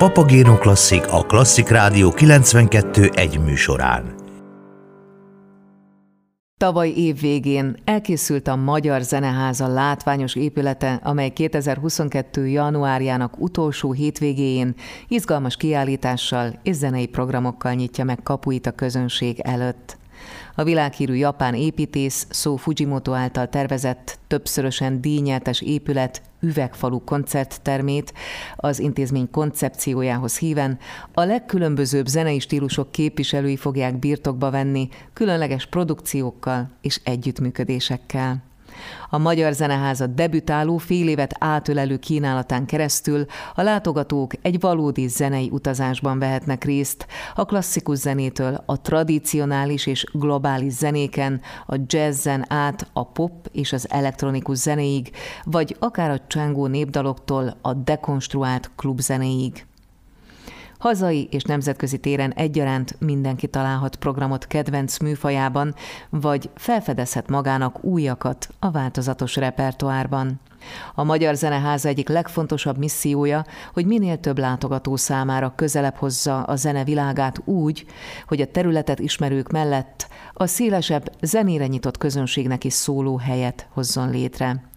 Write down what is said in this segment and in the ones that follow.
Papagéno Klasszik a Klasszik Rádió 92 egy műsorán. Tavaly év végén elkészült a Magyar Zeneháza látványos épülete, amely 2022. januárjának utolsó hétvégéjén izgalmas kiállítással és zenei programokkal nyitja meg kapuit a közönség előtt. A világhírű japán építész Szó Fujimoto által tervezett, többszörösen díjnyertes épület üvegfalu koncerttermét az intézmény koncepciójához híven a legkülönbözőbb zenei stílusok képviselői fogják birtokba venni különleges produkciókkal és együttműködésekkel. A Magyar Zeneháza debütáló fél évet átölelő kínálatán keresztül a látogatók egy valódi zenei utazásban vehetnek részt, a klasszikus zenétől a tradicionális és globális zenéken, a jazzen át a pop és az elektronikus zenéig, vagy akár a csengó népdaloktól a dekonstruált klubzenéig. Hazai és nemzetközi téren egyaránt mindenki találhat programot kedvenc műfajában, vagy felfedezhet magának újakat a változatos repertoárban. A Magyar Zeneháza egyik legfontosabb missziója, hogy minél több látogató számára közelebb hozza a zene világát úgy, hogy a területet ismerők mellett a szélesebb, zenére nyitott közönségnek is szóló helyet hozzon létre.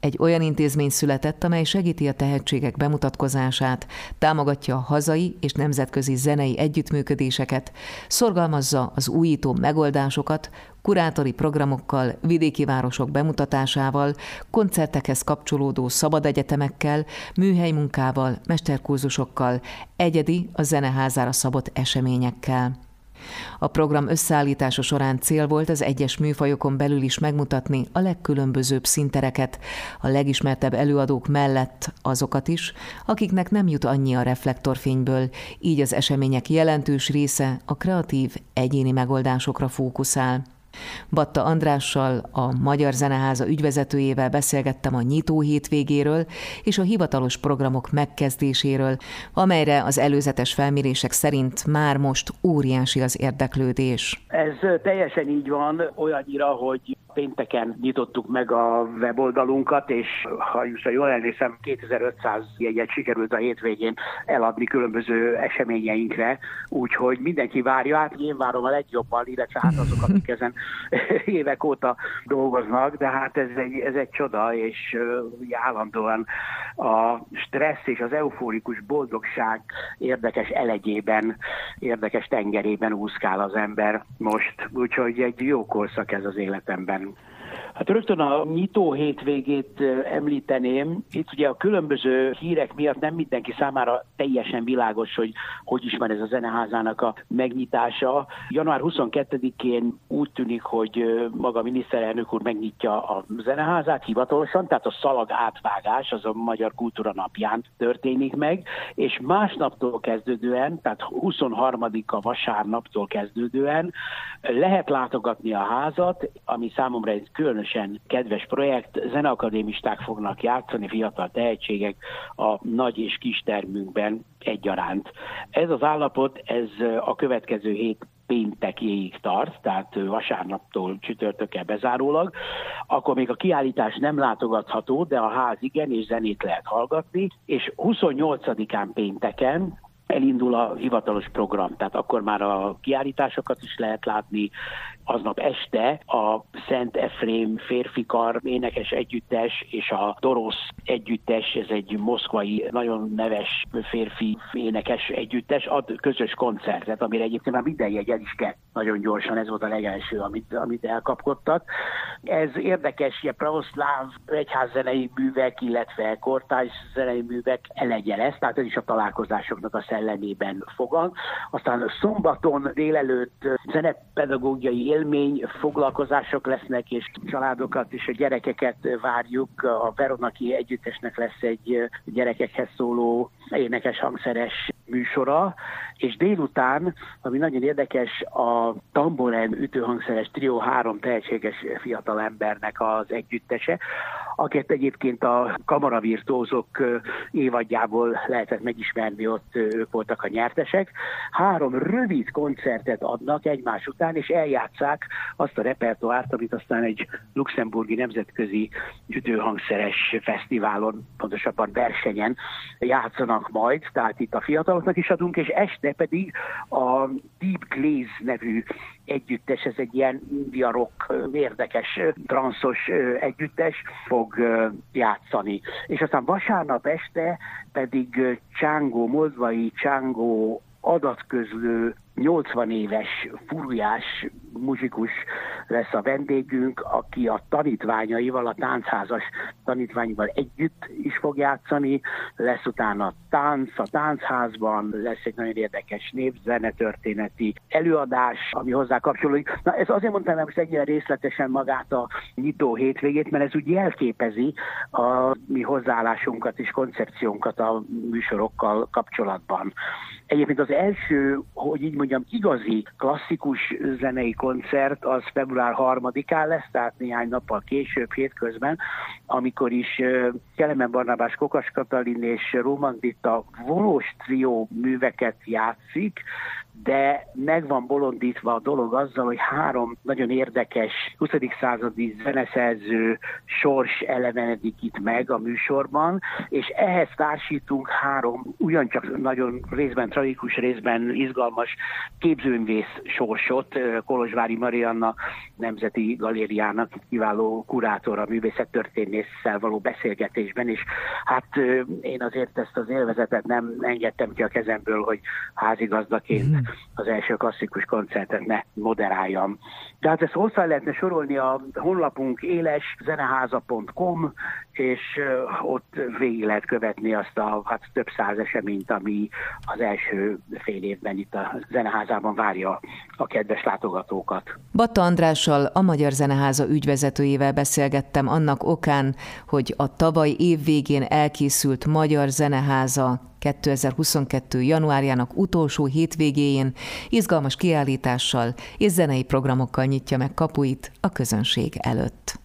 Egy olyan intézmény született, amely segíti a tehetségek bemutatkozását, támogatja a hazai és nemzetközi zenei együttműködéseket, szorgalmazza az újító megoldásokat, kurátori programokkal, vidéki városok bemutatásával, koncertekhez kapcsolódó szabad egyetemekkel, műhelymunkával, mesterkurzusokkal, egyedi a zeneházára szabott eseményekkel. A program összeállítása során cél volt az egyes műfajokon belül is megmutatni a legkülönbözőbb szintereket, a legismertebb előadók mellett azokat is, akiknek nem jut annyi a reflektorfényből, így az események jelentős része a kreatív, egyéni megoldásokra fókuszál. Batta Andrással, a Magyar Zeneháza ügyvezetőjével beszélgettem a nyitó hétvégéről és a hivatalos programok megkezdéséről, amelyre az előzetes felmérések szerint már most óriási az érdeklődés. Ez teljesen így van, olyannyira, hogy pénteken nyitottuk meg a weboldalunkat, és ha jól emlékszem, 2500 jegyet sikerült a hétvégén eladni különböző eseményeinkre, úgyhogy mindenki várja, hát én várom a legjobban, illetve hát azok, akik ezen évek óta dolgoznak, de hát ez egy, ez egy csoda, és állandóan a stressz és az euforikus boldogság érdekes elegyében, érdekes tengerében úszkál az ember most, úgyhogy egy jó korszak ez az életemben. Hát rögtön a nyitó hétvégét említeném. Itt ugye a különböző hírek miatt nem mindenki számára teljesen világos, hogy hogy is van ez a zeneházának a megnyitása. Január 22-én úgy tűnik, hogy maga a miniszterelnök úr megnyitja a zeneházát hivatalosan, tehát a szalag átvágás az a Magyar Kultúra napján történik meg, és másnaptól kezdődően, tehát 23-a vasárnaptól kezdődően lehet látogatni a házat, ami számomra egy különös különösen kedves projekt, zeneakadémisták fognak játszani, fiatal tehetségek a nagy és kis termünkben egyaránt. Ez az állapot, ez a következő hét péntekéig tart, tehát vasárnaptól csütörtökkel bezárólag, akkor még a kiállítás nem látogatható, de a ház igen, és zenét lehet hallgatni, és 28-án pénteken elindul a hivatalos program, tehát akkor már a kiállításokat is lehet látni, aznap este a Szent Efrém férfikar énekes együttes és a Dorosz együttes, ez egy moszkvai nagyon neves férfi énekes együttes, ad közös koncertet, amire egyébként már minden jegy is kell nagyon gyorsan, ez volt a legelső, amit, amit elkapkodtak. Ez érdekes, ilyen pravoszláv egyházzenei művek, illetve kortárs zenei művek elegye lesz, tehát ez is a találkozásoknak a szellemében fogad. Aztán szombaton délelőtt zenepedagógiai élmény foglalkozások lesznek, és családokat és a gyerekeket várjuk. A Veronaki Együttesnek lesz egy gyerekekhez szóló énekes hangszeres műsora, és délután, ami nagyon érdekes, a Tamboren ütőhangszeres trió három tehetséges fiatal embernek az együttese, akiket egyébként a kamaravirtózok évadjából lehetett megismerni, ott ők voltak a nyertesek. Három rövid koncertet adnak egymás után, és eljátszák azt a repertoárt, amit aztán egy luxemburgi nemzetközi ütőhangszeres fesztiválon, pontosabban versenyen játszanak majd, tehát itt a fiataloknak is adunk, és este pedig a Deep Glaze nevű együttes, ez egy ilyen india rock, érdekes, transzos együttes fog játszani. És aztán vasárnap este pedig Csángó, moldvai Csángó adatközlő 80 éves furujás muzsikus lesz a vendégünk, aki a tanítványaival, a táncházas tanítványaival együtt is fog játszani, lesz utána tánc a táncházban, lesz egy nagyon érdekes népzenetörténeti előadás, ami hozzá kapcsolódik. Na ez azért mondtam, hogy ennyire részletesen magát a nyitó hétvégét, mert ez úgy jelképezi a mi hozzáállásunkat és koncepciónkat a műsorokkal kapcsolatban. Egyébként az első, hogy így mondjam, igazi klasszikus zenei koncert az február 3-án lesz, tehát néhány nappal később, hétközben, amikor is Kelemen Barnabás, Kokas Katalin és Roman Ditta volós trió műveket játszik, de meg van bolondítva a dolog azzal, hogy három nagyon érdekes 20. századi zeneszerző sors elevenedik itt meg a műsorban, és ehhez társítunk három ugyancsak nagyon részben tragikus, részben izgalmas képzőművész sorsot, Kolozsvári Marianna Nemzeti Galériának kiváló kurátora, művészettörténésszel való beszélgetésben, és hát én azért ezt az élvezetet nem engedtem ki a kezemből, hogy házigazdaként mhm az első klasszikus koncertet ne moderáljam. De hát ezt hozzá lehetne sorolni a honlapunk éleszeneháza.com, és ott végig lehet követni azt a hát több száz eseményt, ami az első fél évben itt a zeneházában várja a kedves látogatókat. Batta Andrással, a Magyar Zeneháza ügyvezetőjével beszélgettem annak okán, hogy a tavaly év végén elkészült Magyar Zeneháza 2022. januárjának utolsó hétvégéjén izgalmas kiállítással és zenei programokkal nyitja meg kapuit a közönség előtt.